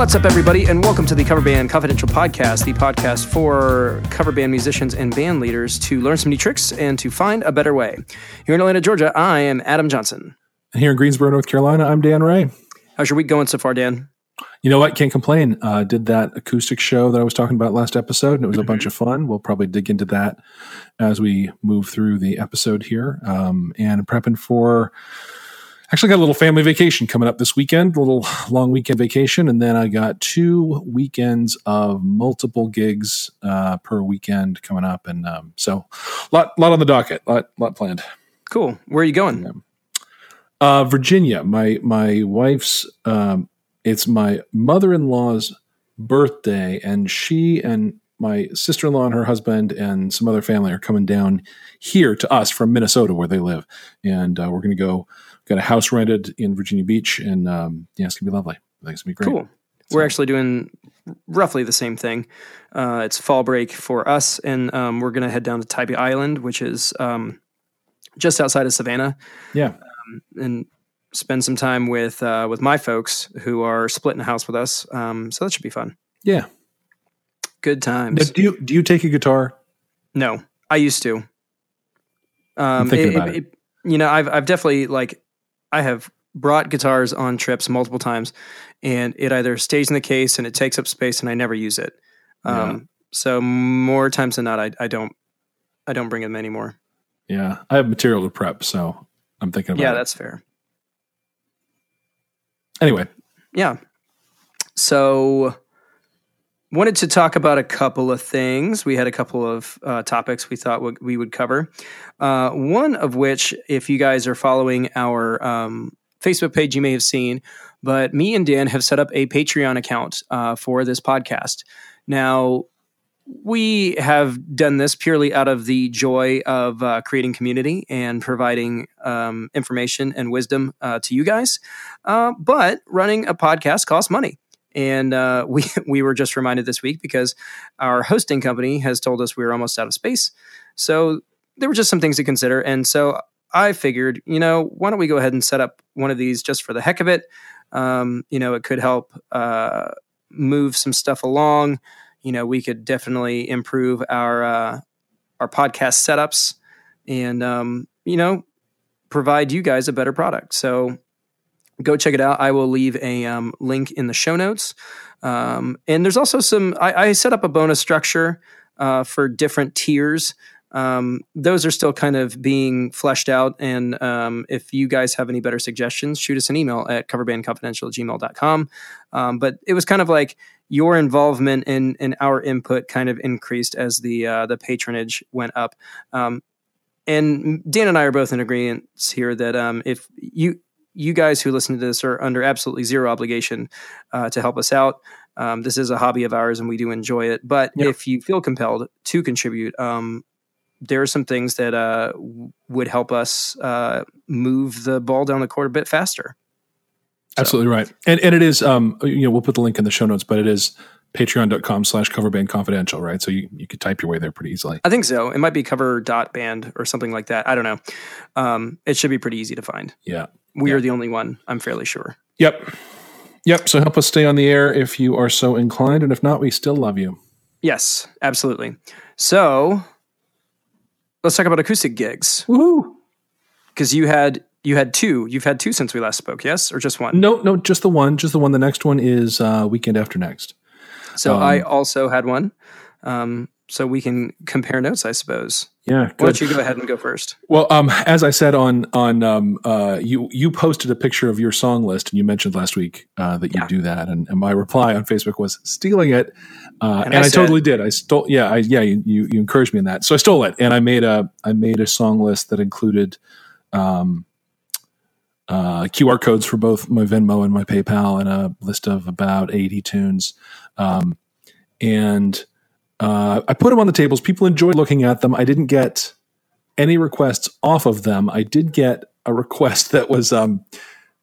What's up, everybody, and welcome to the Cover Band Confidential Podcast, the podcast for cover band musicians and band leaders to learn some new tricks and to find a better way. Here in Atlanta, Georgia, I am Adam Johnson. And here in Greensboro, North Carolina, I'm Dan Ray. How's your week going so far, Dan? You know what? Can't complain. Uh, did that acoustic show that I was talking about last episode, and it was a bunch of fun. We'll probably dig into that as we move through the episode here. Um, and prepping for actually got a little family vacation coming up this weekend, a little long weekend vacation, and then I got two weekends of multiple gigs uh, per weekend coming up, and um, so a lot, lot on the docket, lot, lot planned. Cool. Where are you going? Yeah. Uh, Virginia. My my wife's. Um, it's my mother in law's birthday, and she and my sister in law and her husband and some other family are coming down here to us from Minnesota, where they live, and uh, we're going to go. Got a house rented in Virginia Beach, and um, yeah, it's gonna be lovely. I think it's gonna be great. Cool. We're actually doing roughly the same thing. Uh, it's fall break for us, and um, we're going to head down to Tybee Island, which is um, just outside of Savannah. Yeah, um, and spend some time with uh, with my folks who are splitting a house with us. Um, so that should be fun. Yeah, good times. Now, do you do you take a guitar? No, I used to. I'm thinking it- about it. it- you know, I've I've definitely like I have brought guitars on trips multiple times, and it either stays in the case and it takes up space, and I never use it. Um, So more times than not, I, I don't I don't bring them anymore. Yeah, I have material to prep, so I'm thinking about Yeah, it. that's fair. Anyway, Yeah. So, wanted to talk about a couple of things. We had a couple of uh, topics we thought we would cover. Uh, one of which, if you guys are following our um, Facebook page, you may have seen. But me and Dan have set up a Patreon account uh, for this podcast. Now, we have done this purely out of the joy of uh, creating community and providing um, information and wisdom uh, to you guys. Uh, but running a podcast costs money. And uh, we we were just reminded this week because our hosting company has told us we are almost out of space. So there were just some things to consider. And so I figured, you know, why don't we go ahead and set up one of these just for the heck of it? Um, you know, it could help uh, move some stuff along. You know, we could definitely improve our uh, our podcast setups, and um, you know, provide you guys a better product. So go check it out. I will leave a um, link in the show notes. Um, and there's also some, I, I set up a bonus structure uh, for different tiers. Um, those are still kind of being fleshed out. And um, if you guys have any better suggestions, shoot us an email at coverbandconfidential@gmail.com. Um, but it was kind of like your involvement in, in our input kind of increased as the, uh, the patronage went up. Um, and Dan and I are both in agreement here that um, if you, you guys who listen to this are under absolutely zero obligation uh, to help us out. Um, this is a hobby of ours and we do enjoy it. But Yep. if you feel compelled to contribute, um, there are some things that uh, would help us uh, move the ball down the court a bit faster. So- absolutely right. And and it is um you know we'll put the link in the show notes, but it is patreon.com slash coverband confidential, right? So you, you could type your way there pretty easily. I think so. It might be cover dot band or something like that. I don't know. Um, it should be pretty easy to find. Yeah. We Yeah. are the only one. I'm fairly sure. Yep. Yep. So help us stay on the air if you are so inclined. And if not, we still love you. Yes, absolutely. So let's talk about acoustic gigs Woohoo. because you had you had two. You've had two since we last spoke, yes, or just one? No, no, just the one. Just the one. The next one is uh weekend after next. So um, I also had one. Um, so we can compare notes, I suppose. Yeah. Why don't you go ahead and go first? Well, um, as I said on on um, uh, you you posted a picture of your song list, and you mentioned last week uh, that you Yeah. do that, and, and my reply on Facebook was stealing it, uh, And and, I I, said- totally did. I stole, yeah, I, yeah, you, you you encouraged me in that, so I stole it, and I made a I made a song list that included um, uh, QR codes for both my Venmo and my PayPal, and a list of about eighty tunes, um, and uh, I put them on the tables. People enjoyed looking at them. I didn't get any requests off of them. I did get a request that was um,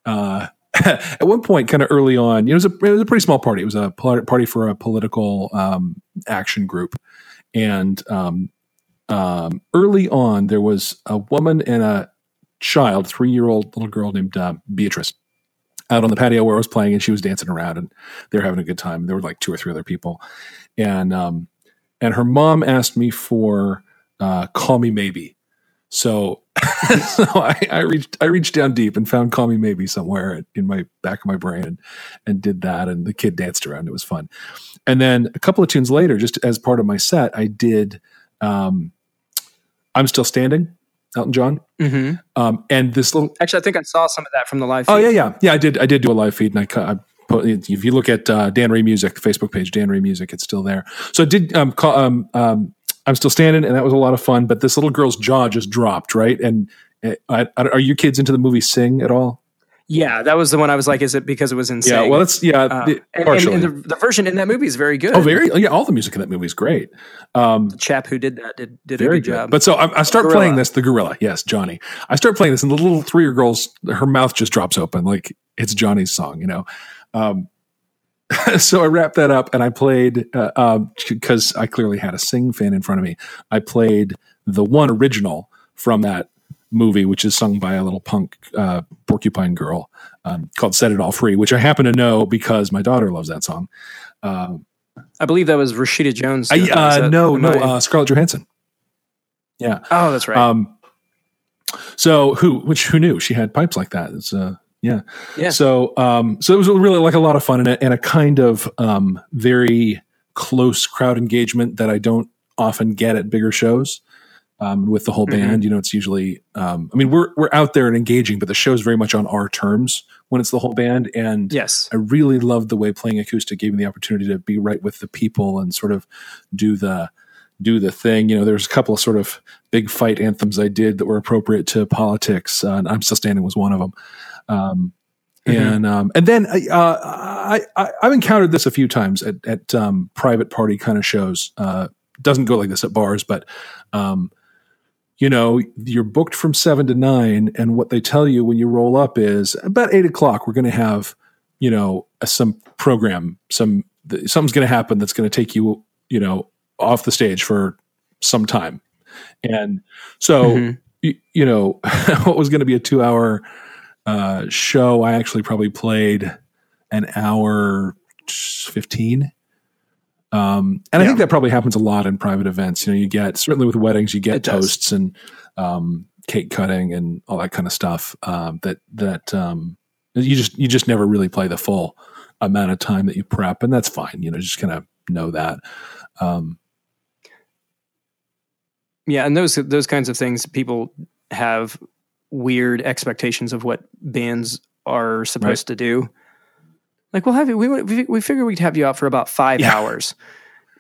uh, at one point, kind of early on. It was a it was a pretty small party. It was a party for a political um, action group, and um, um, early on, there was a woman and a child, three year old little girl named uh, Beatrice, out on the patio where I was playing, and she was dancing around, and they were having a good time. There were like two or three other people, and um, and her mom asked me for uh, "Call Me Maybe," so so I, I reached I reached down deep and found "Call Me Maybe" somewhere in my back of my brain, and and did that, and the kid danced around. It was fun, and then a couple of tunes later, just as part of my set, I did um, "I'm Still Standing." Elton John. Mm-hmm. Um, and this little Actually, I think I saw some of that from the live. Oh yeah, yeah, yeah. I did. I did do a live feed, and I, cut, I. If you look at uh, Dan Ray Music, Facebook page, Dan Ray Music, it's still there. So I did. Um, call, um, um, I'm still standing, and that was a lot of fun. But this little girl's jaw just dropped, right? And uh, are you kids into the movie Sing at all? Yeah, that was the one I was like, is it because it was insane? Yeah. Well, it's yeah. Uh, and, partially. and, and the, the version in that movie is very good. oh, very. Yeah, all the music in that movie is great. Um, the chap who did that did, did a very good job. But so I, I start Gorilla. playing this, the gorilla. Yes, Johnny. I start playing this, and the little three year girl's her mouth just drops open like it's Johnny's song, you know. Um, so I wrapped that up, and I played because I clearly had a Sing fan in front of me. I played the one original from that movie, which is sung by a little punk uh, porcupine girl um, called "Set It All Free," which I happen to know because my daughter loves that song. Um, I believe that was Rashida Jones. I, doing that. Is uh, no, no, uh, Scarlett Johansson. Yeah. oh, that's right. Um, so who, which who knew she had pipes like that? It's uh, yeah. Yeah. So um, so it was really like a lot of fun and a, and a kind of um very close crowd engagement that I don't often get at bigger shows. Um, with the whole Mhm. band, you know, it's usually. Um, I mean, we're we're out there and engaging, but the show's very much on our terms when it's the whole band. And yes. I really loved the way playing acoustic gave me the opportunity to be right with the people and sort of do the do the thing. You know, there's a couple of sort of big fight anthems I did that were appropriate to politics. Uh, and I'm still standing was one of them. Um, Mhm. And um, and then uh, I, I I've encountered this a few times at at um, private party kind of shows. Uh, doesn't go like this at bars, but um, you know, you're booked from seven to nine, and what they tell you when you roll up is about eight o'clock. We're going to have, you know, a, some program, some something's going to happen that's going to take you, you know, off the stage for some time, and so Mhm. you, you know, what was going to be a two hour uh, show, I actually probably played an hour fifteen. Um, and I think that probably happens a lot in private events. You know, you get certainly with weddings, you get toasts and um, cake cutting and all that kind of stuff. Um, that that um, you just you just never really play the full amount of time that you prep, and that's fine. You know, just kind of know that. Um, Yeah, and those those kinds of things, people have weird expectations of what bands are supposed to do. Like, we'll have you. We we, we figure we'd have you out for about five Yeah. hours,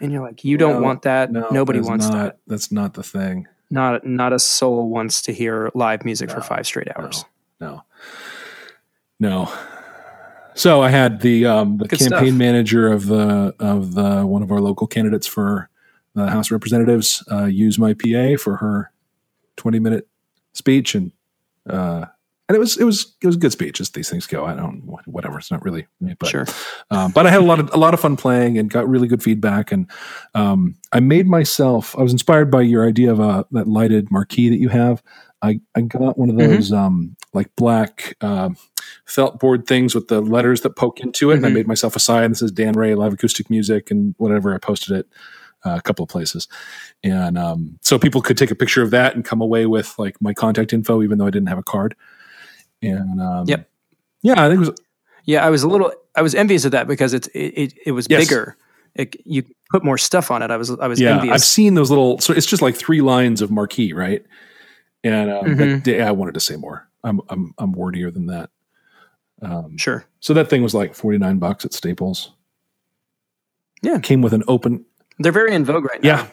and you're like, you don't No, want that. no, Nobody wants not, that. That's not the thing. Not not a soul wants to hear live music for five straight hours. No, no. So I had the um, the Good campaign stuff. manager of the of the one of our local candidates for the House of Representatives uh, use my PA for her twenty minute speech, and uh, and it was it was it was a good speech as these things go. I don't whatever. It's not really me, but Sure. um, but I had a lot of a lot of fun playing and got really good feedback. And um, I made myself. I was inspired by your idea of a, that lighted marquee that you have. I, I got one of Mhm. those um, like black um, felt board things with the letters that poke into it, and I Mhm. made myself a sign. This is Dan Ray live acoustic music and whatever. I posted it uh, a couple of places, and um, so people could take a picture of that and come away with like my contact info, even though I didn't have a card. And um, Yep. yeah, I think it was Yeah, I was a little. I was envious of that because it's it it, it was Yes. bigger. It, you put more stuff on it. I was I was yeah, envious. I've seen those little. So it's just like three lines of marquee, right? And um, Mhm. but, yeah, I wanted to say more. I'm I'm I'm wordier than that. Um, sure. so that thing was like forty nine bucks at Staples. Yeah. came with an open. They're very in vogue right now. Yeah,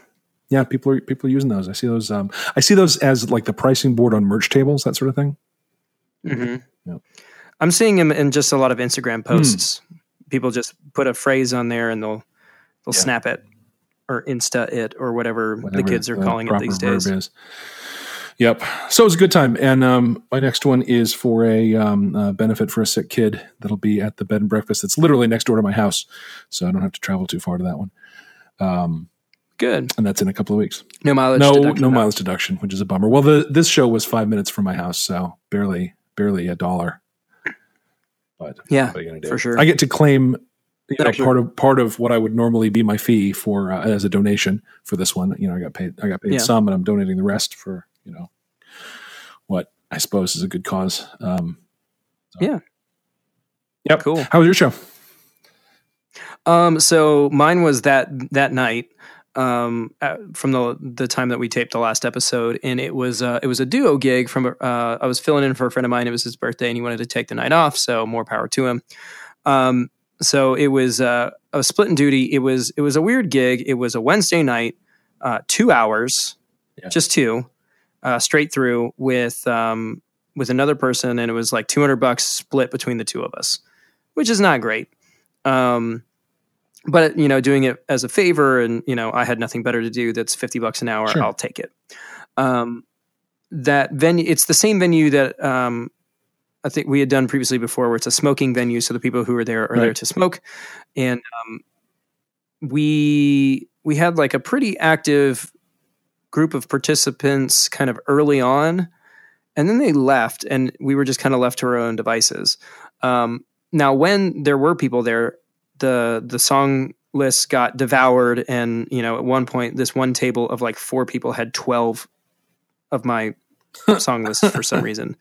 yeah. People are people are using those. I see those. Um, I see those as like the pricing board on merch tables, that sort of thing. hmm Yep. I'm seeing them in just a lot of Instagram posts. People just put a phrase on there and they'll they'll Yeah. snap it or insta it or whatever, Whatever the kids are the calling it these days. Is. Yep. So it was a good time, and um, my next one is for a um, uh, benefit for a sick kid that'll be at the bed and breakfast. that's literally next door to my house, so I don't have to travel too far to that one. Um, Good. and that's in a couple of weeks. No mileage. no, deduction, no though. mileage deduction, which is a bummer. Well, the this show was five minutes from my house, so barely, barely a dollar. But Yeah, what are you gonna do? for sure. I get to claim you know, part of part of what I would normally be my fee for uh, as a donation for this one. You know, I got paid. I got paid Yeah. some, and I'm donating the rest for you know what I suppose is a good cause. Um, so- Yeah. Yep. Cool. How was your show? Um, so mine was that that night um, from the the time that we taped the last episode, and it was uh, it was a duo gig from uh, I was filling in for a friend of mine. It was his birthday, and he wanted to take the night off, so more power to him. Um, so it was uh, a split in duty. It was it was a weird gig. It was a Wednesday night, uh, two hours, Yeah. just two, uh, straight through with um, with another person, and it was like two hundred bucks split between the two of us, which is not great. Um, but you know, doing it as a favor, and you know, I had nothing better to do. That's fifty bucks an hour. Sure. I'll take it. Um, that venue, it's the same venue that um, I think we had done previously before, where it's a smoking venue, so the people who are there are there to smoke, and um, we we had like a pretty active group of participants kind of early on, and then they left, and we were just kind of left to our own devices. Um, now, when there were people there, the the song list got devoured, and you know, at one point, this one table of like four people had twelve of my song lists for some reason,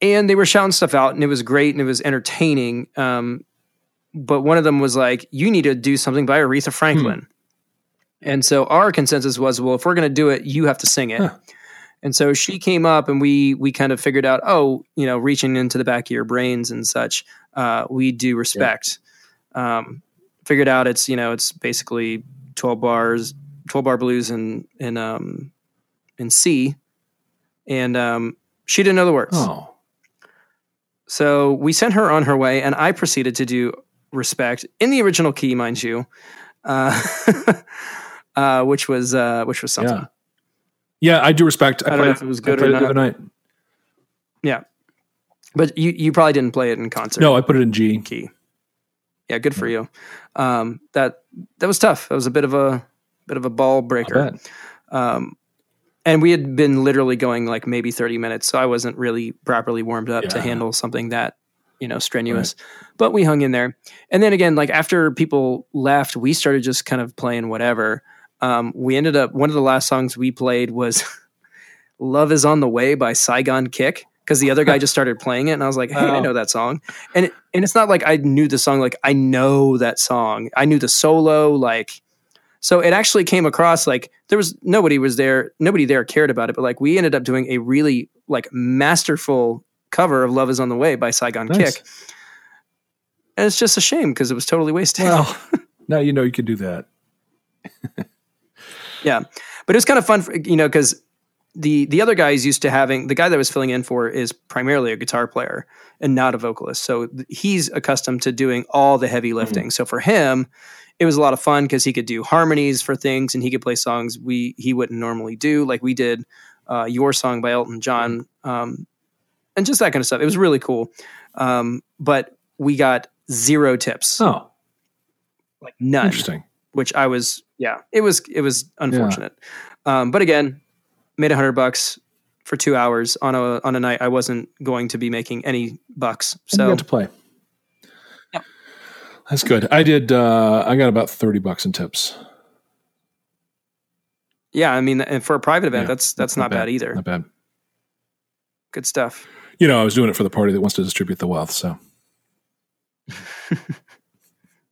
and they were shouting stuff out, and it was great, and it was entertaining. Um, but one of them was like, "You need to do something by Aretha Franklin." And so our consensus was, well, if we're going to do it, you have to sing it. Huh. And so she came up, and we we kind of figured out, oh, you know, reaching into the back of your brains and such, uh, we do respect. Um, figured out it's you know it's basically twelve bars, twelve bar blues in in um, in C, and um, she didn't know the words. Oh, So we sent her on her way, and I proceeded to do respect in the original key, mind you, uh, uh, which was uh, which was something. yeah, yeah. I do respect. I don't know if it was I good or the not. other night. Yeah, but you you probably didn't play it in concert. No, I put it in G. key. Yeah, good for you. Um, that that was tough. That was a bit of a bit of a ball breaker. Um, and we had been literally going like maybe 30 minutes, so I wasn't really properly warmed up to handle something that you know strenuous. But we hung in there, and then again, like after people left, we started just kind of playing whatever. Um, we ended up one of the last songs we played was "Love Is on the Way" by Saigon Kick because the other guy just started playing it, and I was like, "Hey, I Oh. know that song," and it, and it's not like I knew the song, like I know that song, I knew the solo, like. So it actually came across like there was nobody was there, nobody there cared about it, but like we ended up doing a really like masterful cover of "Love Is on the Way" by Saigon Nice. Kick, and it's just a shame because it was totally wasted. Well, now you know you can do that. yeah, but it was kind of fun, for, you know, because the the other guy is used to having the guy that was filling in for is primarily a guitar player and not a vocalist, so th- he's accustomed to doing all the heavy lifting. So for him, it was a lot of fun because he could do harmonies for things and he could play songs we he wouldn't normally do, like we did uh, "Your Song" by Elton John, um, and just that kind of stuff. It was really cool, um, but we got zero tips, Oh, like none interesting. which I was, yeah, it was, it was unfortunate. Um, but again, made a hundred bucks for two hours on a, on a night I wasn't going to be making any bucks. And you So got to play. Yep. That's good. I did. Uh, I got about thirty bucks in tips. yeah, I mean, and for a private event, Yeah, that's, that's not, bad, either. Not bad. Good stuff. You know, I was doing it for the party that wants to distribute the wealth. So,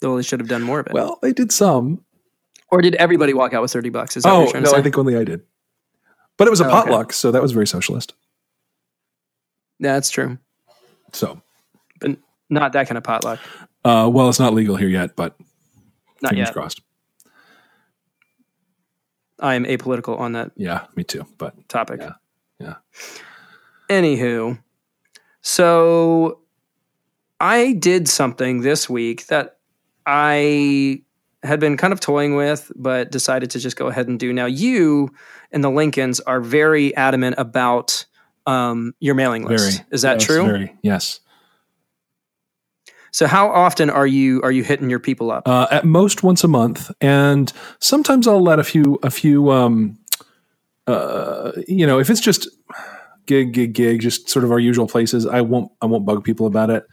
Though they should have done more of it. well, they did some. or did everybody walk out with 30 bucks? Is that what Oh you're trying no, to say? I think only I did. But it was a Oh, okay. potluck, so that was very socialist. yeah, that's true. So, But not that kind of potluck. uh, well, it's not legal here yet, but Not fingers yet. crossed. I am apolitical on that Yeah, me too. But topic. Yeah, yeah. Anywho, so I did something this week that I had been kind of toying with, but decided to just go ahead and do. Now, you and the Lincolns are very adamant about um, your mailing list. very Is that yes, true? Very yes. So, how often are you are you hitting your people up? Uh, at most once a month, and sometimes I'll let a few a few. Um, uh, you know, if it's just gig, gig, gig, just sort of our usual places. I won't I won't bug people about it.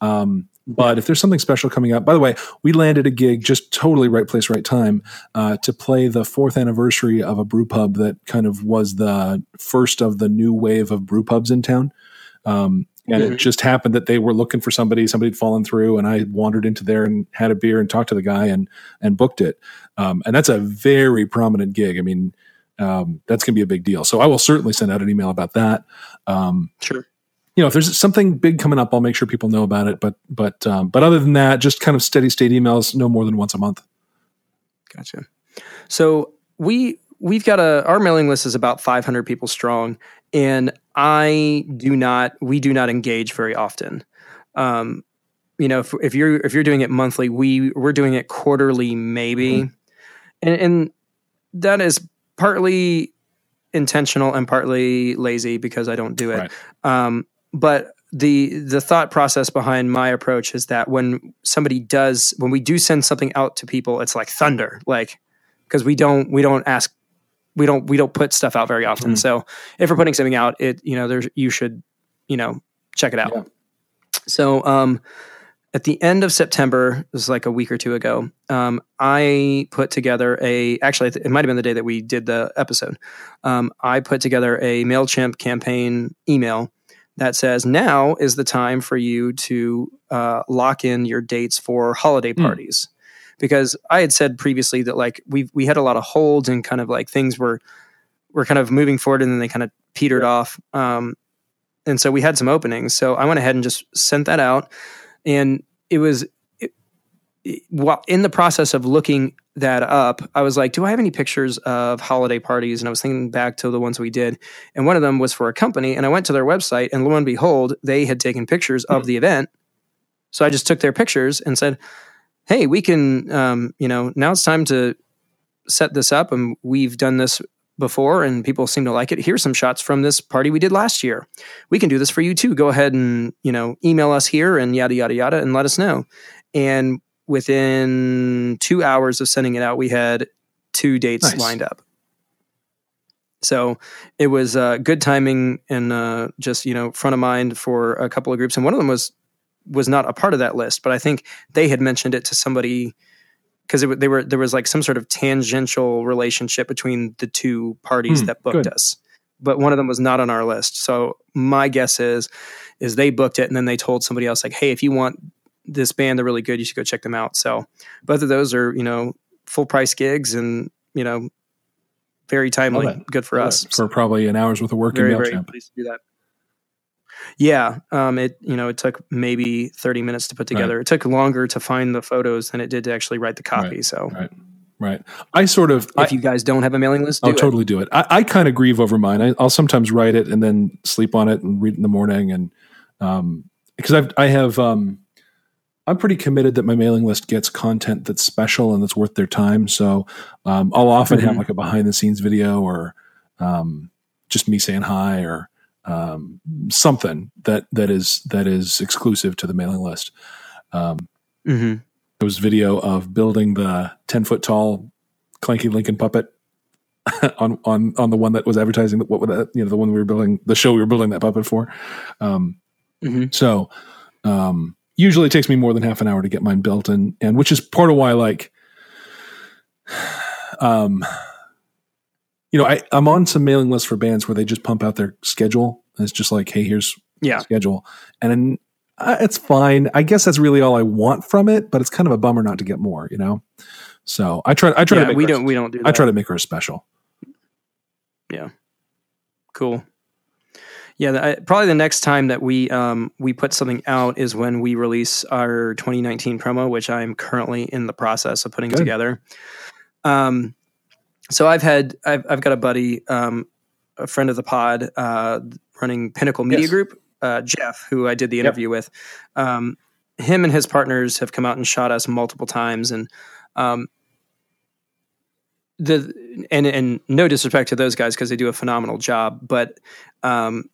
Um, but if there's something special coming up, by the way, we landed a gig just totally right place, right time uh, to play the fourth anniversary of a brew pub that kind of was the first of the new wave of brew pubs in town. Um, and mm-hmm. it just happened that they were looking for somebody, somebody had fallen through, and I wandered into there and had a beer and talked to the guy and and booked it. Um, and that's a very prominent gig. I mean, um, that's going to be a big deal. So I will certainly send out an email about that. Um, sure you know, if there's something big coming up, I'll make sure people know about it. But but um, but other than that, just kind of steady state emails, no more than once a month. Gotcha. So we we've got a our mailing list is about 500 people strong, and I do not we do not engage very often. Um, you know, if, if you're if you're doing it monthly, we we're doing it quarterly, maybe, mm-hmm. and, and that is partly intentional and partly lazy because I don't do it. Right. Um, but the the thought process behind my approach is that when somebody does when we do send something out to people it's like thunder like because we don't we don't ask we don't we don't put stuff out very often mm. so if we're putting something out it you know there's you should you know check it out yeah. so um at the end of September, it was like a week or two ago, um, I put together a, actually, it might have been the day that we did the episode. Um, I put together a MailChimp campaign email that says now is the time for you to uh, lock in your dates for holiday hmm. parties. Mm. Because I had said previously that like we we had a lot of holds and kind of like things were were kind of moving forward and then they kind of petered yeah. off. Um, and so we had some openings. So I went ahead and just sent that out, and it was while in the process of looking that up, I was like, do I have any pictures of holiday parties? And I was thinking back to the ones we did. And one of them was for a company. And I went to their website, and lo and behold, they had taken pictures of hmm. the event. So I just took their pictures and said, hey, we can, um, you know, now it's time to set this up. And we've done this before and people seem to like it. Here's some shots from this party we did last year. We can do this for you too. Go ahead and, you know, email us here and yada, yada, yada, and let us know. And within two hours of sending it out, we had two dates nice. lined up. So it was uh, good timing and uh, just you know front of mind for a couple of groups, and one of them was was not a part of that list, but I think they had mentioned it to somebody because they were there was like some sort of tangential relationship between the two parties mm, that booked good. us, but one of them was not on our list. So my guess is is they booked it and then they told somebody else like, hey, if you want this band they're really good. You should go check them out. So both of those are you know full price gigs and you know very timely good for us. for probably an hour's worth of work very, very pleased to do that. Yeah um, it you know it took maybe 30 minutes to put together. Right. it took longer to find the photos than it did to actually write the copy right. so. right right. I sort of if I, you guys don't have a mailing list i'll totally do it. I, I kind of grieve over mine. I, will sometimes write it and then sleep on it and read it in the morning and um because i've i have um I'm pretty committed that my mailing list gets content that's special and that's worth their time. So um, I'll often mm-hmm. have like a behind the scenes video or um, just me saying hi or um, something that that is that is exclusive to the mailing list. Um, mm-hmm. It was video of building the ten foot tall Clanky Lincoln puppet on on on the one that was advertising what that you know the one we were building the show we were building that puppet for. Um, mm-hmm. So um, usually it takes me more than half an hour to get mine built and and which is part of why like um you know I, i'm on some mailing lists for bands where they just pump out their schedule and it's just like hey here's yeah. schedule. And then, uh, it's fine. I guess that's really all i want from it but it's kind of a bummer not to get more you know? So i try i try yeah, to make we don't we don't do that. i try to make her a special. Yeah. Cool yeah, the, probably the next time that we um, we put something out is when we release our 2019 promo, which I'm currently in the process of putting Good. together. Um, so I've had I've, I've got a buddy, um, a friend of the pod, uh, running Pinnacle Media yes. Group, uh, Jeff, who I did the interview yep. with. Um, him and his partners have come out and shot us multiple times, and um, the and and no disrespect to those guys because they do a phenomenal job, but um,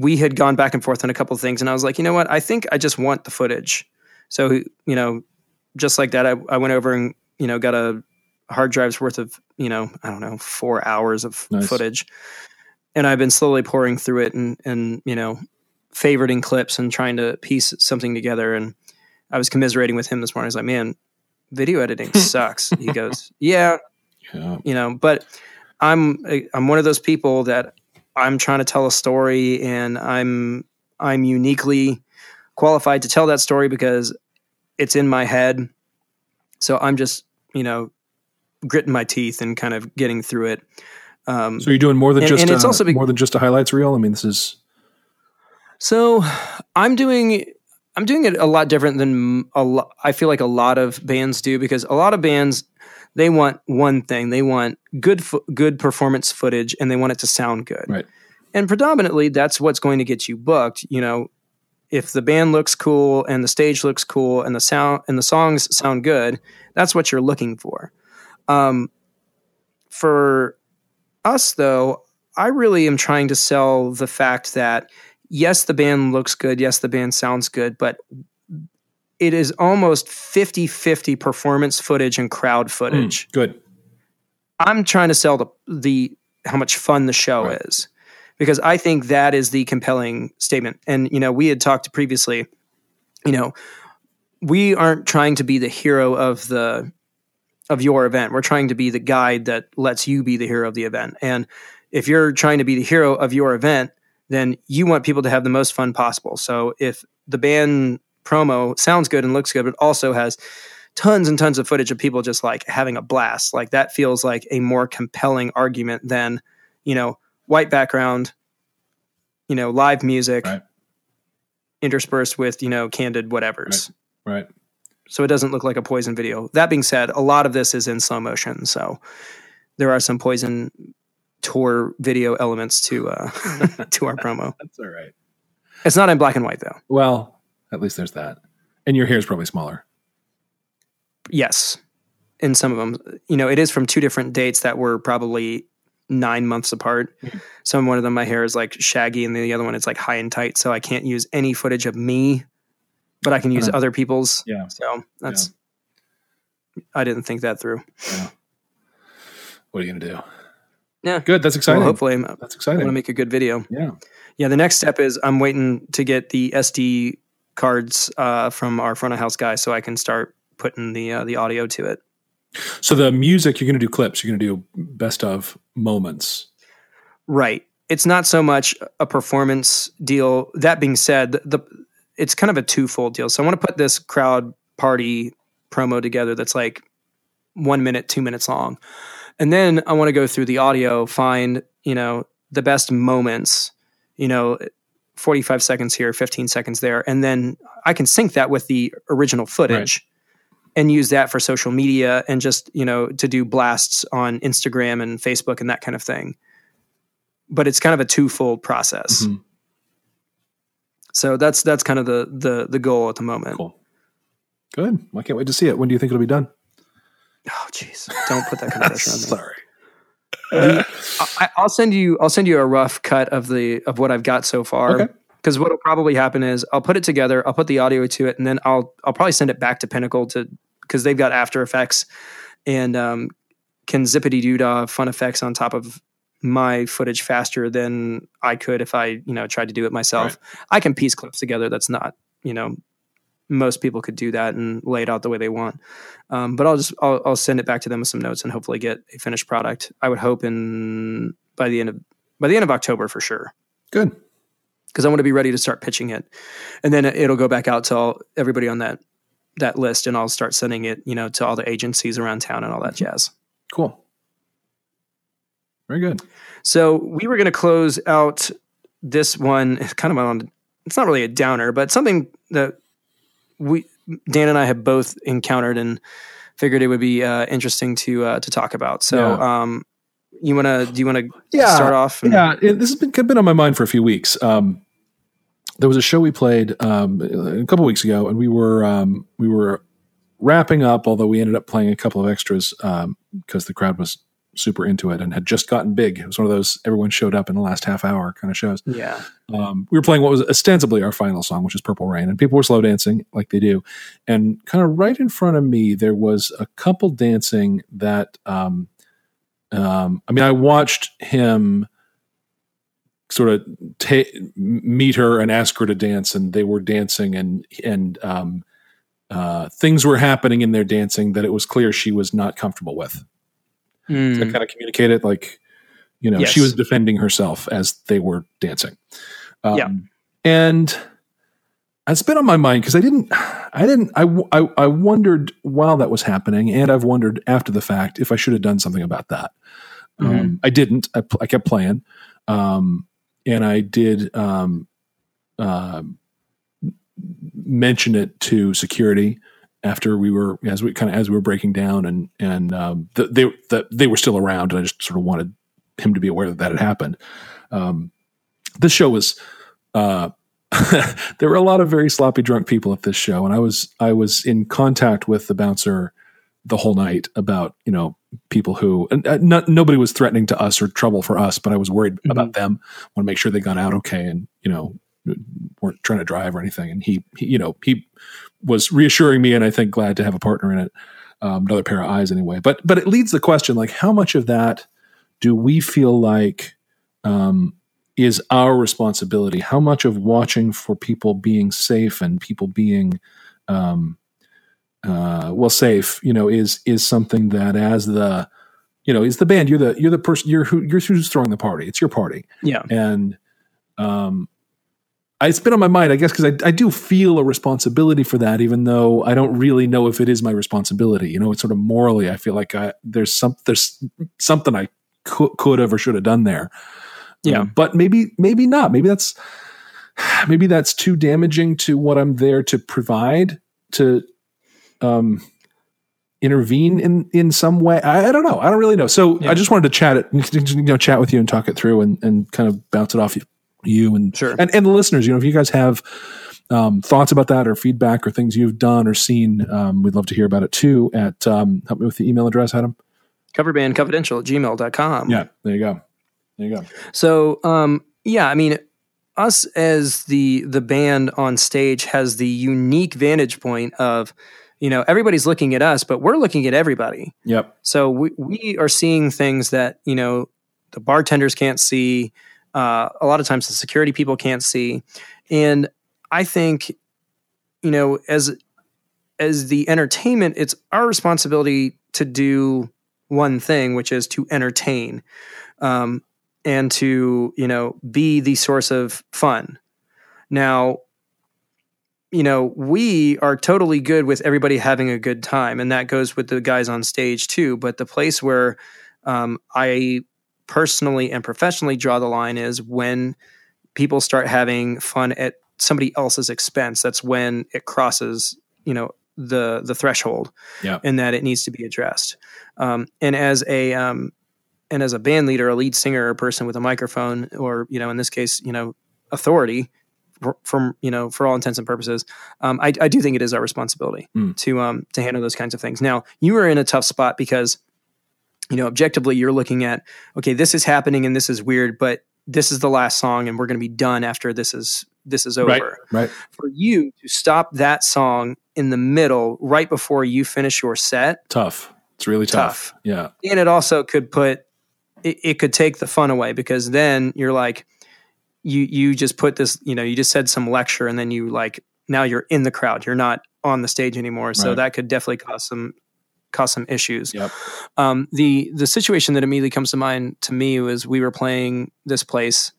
we had gone back and forth on a couple of things, and I was like, you know what? I think I just want the footage. So you know, just like that, I, I went over and you know got a hard drive's worth of you know I don't know four hours of nice. footage, and I've been slowly pouring through it and and you know favoriting clips and trying to piece something together. And I was commiserating with him this morning. I was like, man, video editing sucks. he goes, yeah, Yeah. you know, but I'm I'm one of those people that I'm trying to tell a story and I'm I'm uniquely qualified to tell that story because it's in my head. So I'm just, you know, gritting my teeth and kind of getting through it. Um, So you're doing more than And- just and it's a, also be- more than just a highlights reel. I mean, this is So I'm doing I'm doing it a lot different than a lot. I feel like a lot of bands do because a lot of bands they want one thing they want good fo- good performance footage and they want it to sound good. Right. And predominantly that's what's going to get you booked. You know, if the band looks cool and the stage looks cool and the sound and the songs sound good, that's what you're looking for. Um, for us though, I really am trying to sell the fact that yes, the band looks good, yes, the band sounds good, but it is almost 50-50 performance footage and crowd footage. Mm, good. I'm trying to sell the the how much fun the show Right. is because I think that is the compelling statement. And you know, we had talked previously, you know, we aren't trying to be the hero of the of your event. We're trying to be the guide that lets you be the hero of the event. And if you're trying to be the hero of your event, then you want people to have the most fun possible. So if the band promo sounds good and looks good, but also has tons and tons of footage of people just like having a blast, like that feels like a more compelling argument than, you know, white background, you know, live music Right. interspersed with, you know, candid whatevers. Right. So it doesn't look like a poison video. That being said, a lot of this is in slow motion. So there are some poison tour video elements to uh, to our promo. That's all right. It's not in black and white though. Well, at least there's that. And your hair is probably smaller. Yes, in some of them, you know, it is from two different dates that were probably nine months apart. Mhm. Some one of them, my hair is like shaggy, and the other one it's like high and tight. So I can't use any footage of me, but I can use Uh-huh. other people's. Yeah. So that's. I didn't think that through. Yeah. What are you gonna do? Yeah. Good. That's exciting. Well, hopefully, I'm, That's exciting. I want to make a good video. Yeah. Yeah, the next step is I'm waiting to get the SD cards uh, from our front of house guy, so I can start putting the uh, the audio to it. So the music you're gonna do clips. You're gonna do best of moments. Right. It's not so much a performance deal. That being said, the, the it's kind of a twofold deal. So I want to put this crowd party promo together that's like one minute, two minutes long, and then I want to go through the audio, find you know the best moments, you know. 45 seconds here, 15 seconds there. And then I can sync that with the original footage and use that for social media and just, you know, to do blasts on Instagram and Facebook and that kind of thing. But it's kind of a twofold process. Mhm. So that's that's kind of the the the goal at the moment. Cool. Good. I can't wait to see it. When do you think it'll be done? Oh jeez. Don't put that kind of pressure on me. Sorry. I, I'll send you. I'll send you a rough cut of the of what I've got so far. Okay. Because what'll probably happen is I'll put it together. I'll put the audio to it, and then I'll I'll probably send it back to Pinnacle to because they've got After Effects and um, can zippity doo dah fun effects on top of my footage faster than I could if I you know tried to do it myself. I can piece clips together. That's not you know most people could do that and lay it out the way they want. Um, but I'll just I'll, I'll send it back to them with some notes and hopefully get a finished product. I would hope in by the end of by the end of October for sure Good. because I want to be ready to start pitching it, and then it'll go back out to all, everybody on that that list, and I'll start sending it you know to all the agencies around town and all that jazz. Cool. Very good. So we were going to close out this one kind of on. It's not really a downer, but something that we Dan and I have both encountered and figured it would be uh, interesting to uh, to talk about. So, Yeah. um, you want to do you want to Yeah. start off? and- Yeah, it, this has been been on my mind for a few weeks. Um, there was a show we played um, a couple weeks ago, and we were um, we were wrapping up. Although we ended up playing a couple of extras because the crowd was super into it and had just gotten big. It was one of those everyone showed up in the last half hour kind of shows. yeah, Um, we were playing what was ostensibly our final song, which is "Purple Rain," and people were slow dancing like they do. And kind of right in front of me, there was a couple dancing that. Um, um, I mean, I watched him sort of ta- meet her and ask her to dance, and they were dancing, and and um, uh, things were happening in their dancing that it was clear she was not comfortable with. Mm. I kind of communicate it. like, you know, Yes. she was defending herself as they were dancing. Um, Yeah. And it's been on my mind because I didn't, I didn't, I, I, I wondered while that was happening, and I've wondered after the fact if I should have done something about that. Um, Mhm. I didn't. I, I kept playing, um, and I did um, uh, mention it to security after we were as we kind of as we were breaking down, and and um, the, they the, they were still around, and I just sort of wanted him to be aware that that had happened. Um, this show was. Uh, there were a lot of very sloppy drunk people at this show, and I was I was in contact with the bouncer the whole night about you know people who and uh, not, nobody was threatening to us or trouble for us, but I was worried Mhm. about them. Want to make sure they got out okay, and you know weren't trying to drive or anything. And he, he you know he was reassuring me, and I think glad to have a partner in it, um, another pair of eyes anyway. But but it leads the question like how much of that do we feel like um, is our responsibility? How much of watching for people being safe and people being um, uh, well safe, you know, is is something that as the you know is the band you're the you're the person you're who you're who's throwing the party. It's your party, Yeah. and um, it's been on my mind, I guess, because I, I do feel a responsibility for that, even though I don't really know if it is my responsibility. You know, it's sort of morally, I feel like I, there's some there's something I could, could have or should have done there. Yeah. Um, but maybe maybe not. Maybe that's maybe that's too damaging to what I'm there to provide to um intervene in in some way. I, I don't know. I don't really know. So Yeah. I just wanted to chat it, you know, chat with you and talk it through and and kind of bounce it off you, you and Sure. and and the listeners. You know, if you guys have um, thoughts about that or feedback or things you've done or seen, um, we'd love to hear about it too. At um, help me with the email address, Adam. Coverbandconfidential at gmail.com. Yeah, there you go. There you go. So, um, yeah, I mean, us as the the band on stage has the unique vantage point of, you know, everybody's looking at us, but we're looking at everybody. Yep. So we we are seeing things that you know the bartenders can't see. Uh, a lot of times the security people can't see, and I think, you know, as as the entertainment, it's our responsibility to do one thing, which is to entertain. Um, and to you know be the source of fun now you know we are totally good with everybody having a good time and that goes with the guys on stage too but the place where um, i personally and professionally draw the line is when people start having fun at somebody else's expense that's when it crosses you know the the threshold Yeah. and that it needs to be addressed um, and as a um, and as a band leader, a lead singer, a person with a microphone, or you know, in this case, you know, authority for- from you know, for all intents and purposes, um, I, I do think it is our responsibility Mm. to um to handle those kinds of things. Now, you are in a tough spot because you know, objectively, you're looking at okay, this is happening and this is weird, but this is the last song, and we're going to be done after this is this is over Right. Right. for you to stop that song in the middle right before you finish your set Tough. It's really tough. Tough. Yeah. and it also could put it, it could take the fun away because then you're like you you just put this you know you just said some lecture and then you like now you're in the crowd you're not on the stage anymore so Right. that could definitely cause some cause some issues Yep. um, the the situation that immediately comes to mind to me was we were playing this place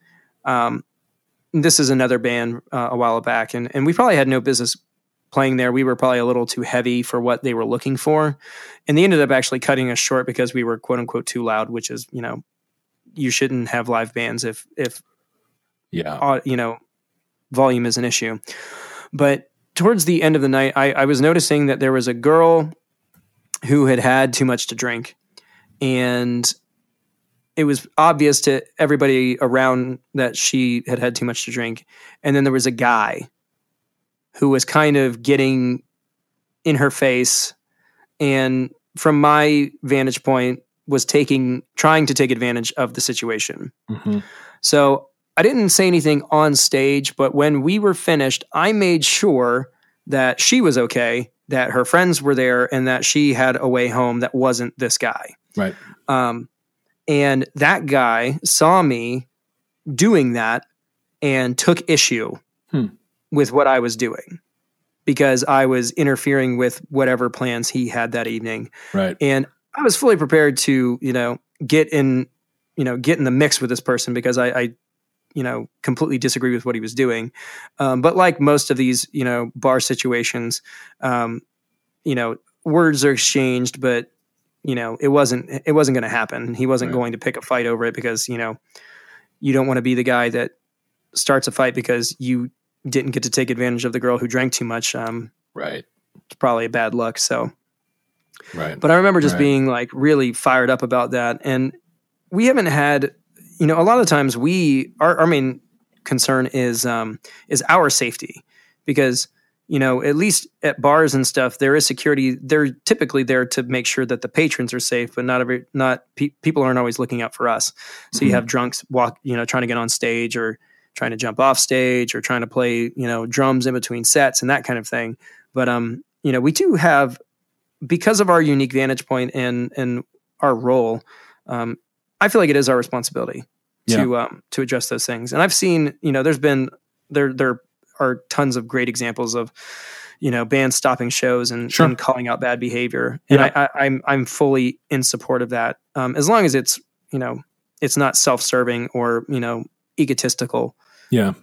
um, this is another band uh, a while back and and we probably had no business playing there we were probably a little too heavy for what they were looking for and they ended up actually cutting us short because we were quote unquote too loud which is you know you shouldn't have live bands if if Yeah. uh, you know volume is an issue but towards the end of the night I, I was noticing that there was a girl who had had too much to drink. And it was obvious to everybody around that she had had too much to drink. And then there was a guy who was kind of getting in her face and from my vantage point was taking trying to take advantage of the situation. Mhm. so I didn't say anything on stage, but when we were finished, I made sure that she was okay, that her friends were there, and that she had a way home that wasn't this guy. Right. Um, and that guy saw me doing that and took issue Hmm. with what I was doing because I was interfering with whatever plans he had that evening. Right. And I was fully prepared to, you know, get in, you know, get in the mix with this person because I, I you know, completely disagree with what he was doing. Um, but like most of these, you know, bar situations, um, you know, words are exchanged, but you know, it wasn't it wasn't going to happen. He wasn't Right. going to pick a fight over it because you know, you don't want to be the guy that starts a fight because you didn't get to take advantage of the girl who drank too much. Um, Right. it's probably a bad luck. So, Right. but I remember just Right. being like really fired up about that. And we haven't had, you know, a lot of times we our, our main concern is um, is our safety because you know at least at bars and stuff there is security. They're typically there to make sure that the patrons are safe, but not every not pe- people aren't always looking out for us. So you Mhm. have drunks walk, you know, trying to get on stage or trying to jump off stage or trying to play, you know, drums in between sets and that kind of thing. But um, you know, we do have because of our unique vantage point and and our role, um, I feel like it is our responsibility to um, to address those things. And I've seen, you know, there's been there there are tons of great examples of you know bands stopping shows and, Sure. and calling out bad behavior. And Yeah. I, I, I'm I'm fully in support of that, um, as long as it's you know it's not self-serving or you know egotistical. Yeah.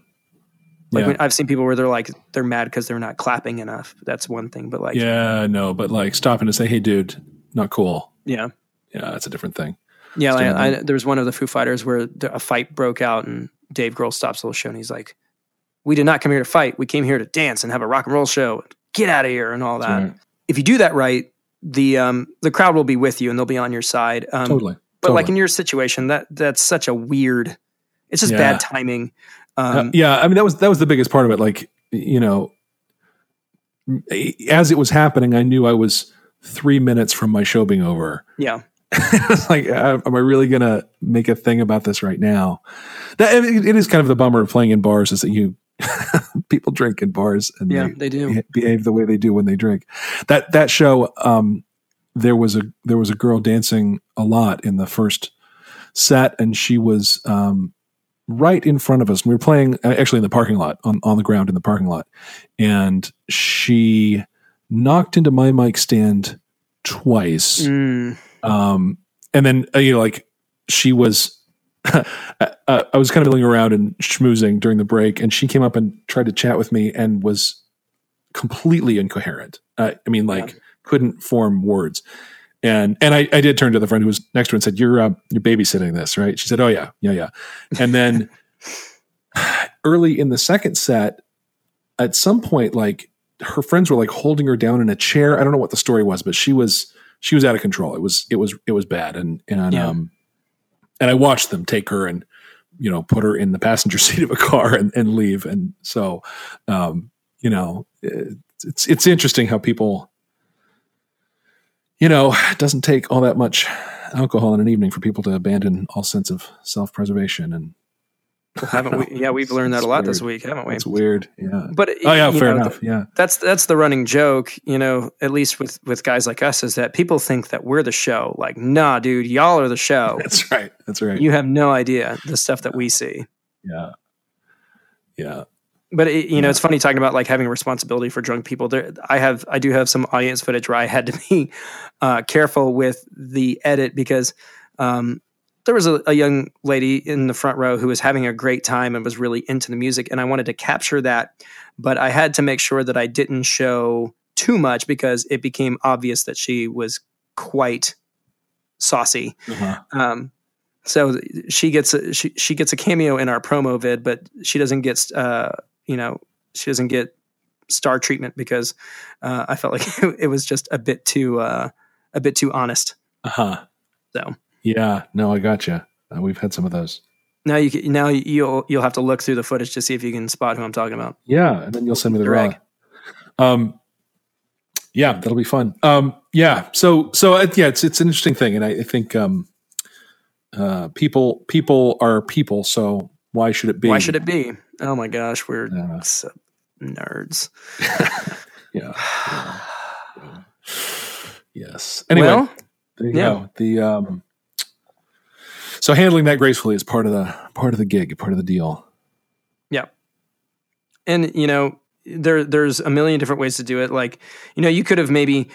Like yeah. I've seen people where they're like they're mad because they're not clapping enough. That's one thing, but like yeah. No, but like stopping to say, "Hey, dude, not cool." yeah. Yeah, that's a different thing. Yeah, Still I, there was one of the Foo Fighters where a fight broke out, and Dave Grohl stops the whole show, and he's like, "We did not come here to fight. We came here to dance and have a rock and roll show. Get out of here!" and all that. Right. If you do that right, the um, the crowd will be with you, and they'll be on your side. Um, Totally. But like in your situation, that that's such a weird. It's just Yeah. bad timing. Um, Uh, yeah, I mean that was that was the biggest part of it. Like you know, as it was happening, I knew I was three minutes from my show being over. yeah, like, uh, am I really gonna make a thing about this right now? That I mean, it is kind of the bummer of playing in bars is that you people drink in bars and yeah, they they do. behave the way they do when they drink. That that show, um, there was a there was a girl dancing a lot in the first set, and she was um, right in front of us. We were playing uh, actually in the parking lot on on the ground in the parking lot, and she knocked into my mic stand twice. Mm, Um, and then uh, you know, like she was, uh, I was kind of milling around and schmoozing during the break, and she came up and tried to chat with me and was completely incoherent. Uh, I mean, like Yeah. couldn't form words. And and I, I did turn to the friend who was next to her and said, "You're uh, you're babysitting this, right?" She said, "Oh yeah, yeah, yeah." And then early in the second set, at some point, like her friends were like holding her down in a chair. I don't know what the story was, but she was she was out of control. It was it was it was bad, and and Yeah. um, and I watched them take her and you know put her in the passenger seat of a car and, and leave. And so, um, you know, it's it's interesting how people, you know, it doesn't take all that much alcohol in an evening for people to abandon all sense of self preservation and. Haven't we? Yeah, we've learned that a lot this week, haven't we? It's weird. Yeah. But Oh yeah, fair know, enough. Yeah. that's that's the running joke, you know, at least with with guys like us is that people think that we're the show. Like, nah, dude, y'all are the show. That's right. That's right. you have no idea the stuff that we see. yeah. Yeah. But it, you know, it's funny talking about like having a responsibility for drunk people. There, I have, I do have some audience footage where I had to be uh, careful with the edit because um, there was a, a young lady in the front row who was having a great time and was really into the music, and I wanted to capture that, but I had to make sure that I didn't show too much because it became obvious that she was quite saucy. Uh-huh. Um, so she gets a, she she gets a cameo in our promo vid, but she doesn't get uh, you know she doesn't get star treatment because uh, I felt like it was just a bit too uh, a bit too honest. Uh-huh. So Yeah. No, I gotcha. Uh, we've had some of those. now you can, now you'll you'll have to look through the footage to see if you can spot who I'm talking about. Yeah, and then you'll send me the raw. Um, yeah, that'll be fun. Um, yeah, so so uh, yeah, it's it's an interesting thing, and I, I think um, uh, people people are people, so why should it be? Why should it be? Oh my gosh, we're Yeah. so nerds. Yeah. yeah. Yes. Anyway, well, there you yeah. go. The um, so handling that gracefully is part of the part of the gig, part of the deal. Yeah. And you know, there there's a million different ways to do it. Like, you know, you could have maybe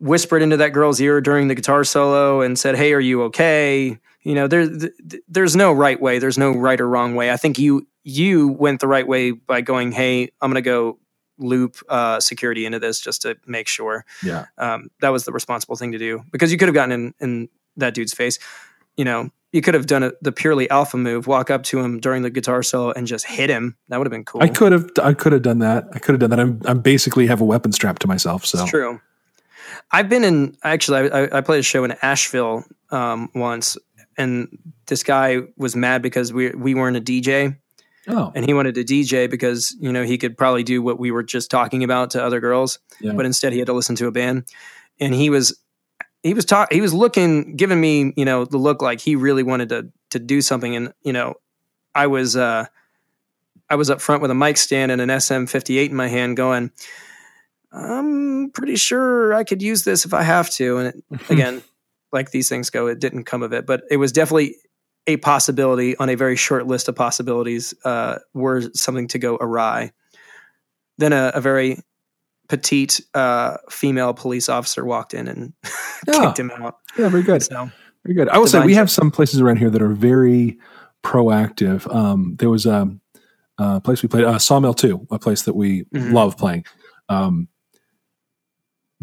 whispered into that girl's ear during the guitar solo and said, "Hey, are you okay?" You know, there's there's no right way. There's no right or wrong way. I think you you went the right way by going, "Hey, I'm going to go loop uh, security into this just to make sure." Yeah. Um, that was the responsible thing to do because you could have gotten in in that dude's face. You know, you could have done a, the purely alpha move, walk up to him during the guitar solo and just hit him. That would have been cool. I could have I could have done that. I could have done that. I'm I'm basically have a weapon strapped to myself. So It's true. I've been in actually. I, I played a show in Asheville um, once, and this guy was mad because we we weren't a DJ, oh and he wanted to DJ because you know he could probably do what we were just talking about to other girls, Yeah. but instead he had to listen to a band, and he was he was talk he was looking giving me you know the look like he really wanted to to do something, and you know I was uh I was up front with a mic stand and an SM58 in my hand, going. I'm pretty sure I could use this if I have to. And it, again, like these things go, it didn't come of it, but it was definitely a possibility on a very short list of possibilities uh, were something to go awry. Then a, a very petite uh, female police officer walked in and kicked him out. yeah, very good. So Very good. I will say we have some places around here that are very proactive. Um, there was a, a place we played, uh, Sawmill Two, a place that we Mhm. love playing. Um,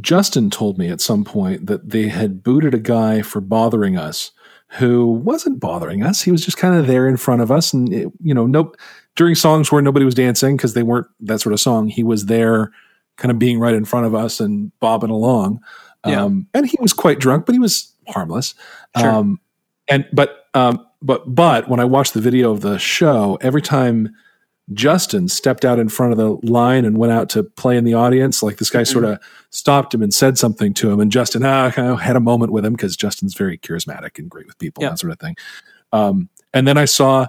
Justin told me at some point that they had booted a guy for bothering us, who wasn't bothering us. He was just kind of there in front of us, and it, you know, nope. During songs where nobody was dancing because they weren't that sort of song, he was there, kind of being right in front of us and bobbing along. Yeah. Um, and he was quite drunk, but he was harmless. Sure. Um, and but um, but but when I watched the video of the show, every time Justin stepped out in front of the line and went out to play in the audience, like this guy sort of stopped him and said something to him, and Justin ah, kind of had a moment with him because Justin's very charismatic and great with people, Yeah. that sort of thing. Um, and then I saw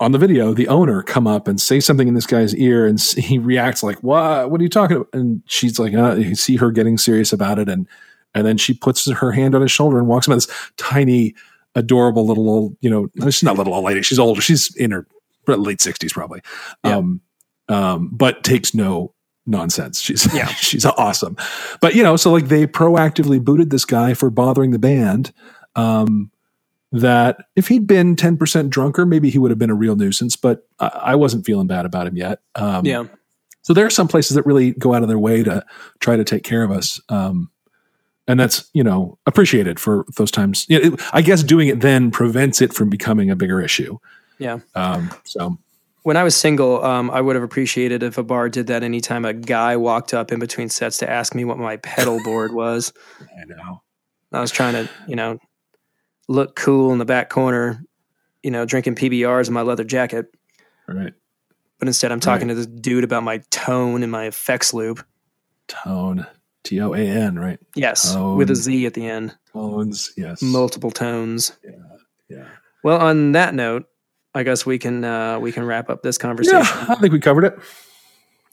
on the video the owner come up and say something in this guy's ear, and he reacts like, "What? What are you talking about?" And she's like, uh, "You see her getting serious about it," and and then she puts her hand on his shoulder and walks him. Out This tiny, adorable little old, you know, she's not a little old lady. She's older. She's in her late sixties probably. Yeah. Um, um, but takes no nonsense. She's Yeah. she's awesome. But you know, so like they proactively booted this guy for bothering the band. Um, that if he'd been ten percent drunker, maybe he would have been a real nuisance. But I, wasn't feeling bad about him yet. Um, yeah, so there are some places that really go out of their way to try to take care of us. Um, and that's, you know, appreciated for those times. Yeah, it- I guess doing it then prevents it from becoming a bigger issue. yeah. Um, so When I was single, um, I would have appreciated if a bar did that anytime a guy walked up in between sets to ask me what my pedal board was. I know. I was trying to, you know, look cool in the back corner, you know, drinking PBRs in my leather jacket. Right. But instead, I'm talking to this dude about my tone and my effects loop. Tone. T O A N, right? Yes, Tone. with a Z at the end. Tones. Yes. Multiple tones. yeah. yeah. Well, on that note, I guess we can uh, we can wrap up this conversation. Yeah. I think we covered it.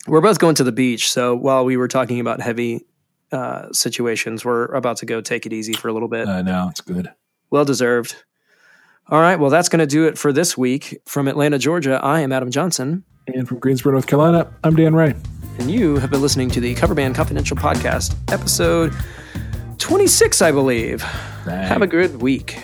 We're both going to the beach, so while we were talking about heavy uh, situations, we're about to go take it easy for a little bit. I know. It's good. Well deserved. All right, well, that's going to do it for this week. From Atlanta, Georgia, I am Adam Johnson. And from Greensboro, North Carolina, I'm Dan Ray. And you have been listening to the Cover Band Confidential Podcast, episode 26, I believe. Have a good week.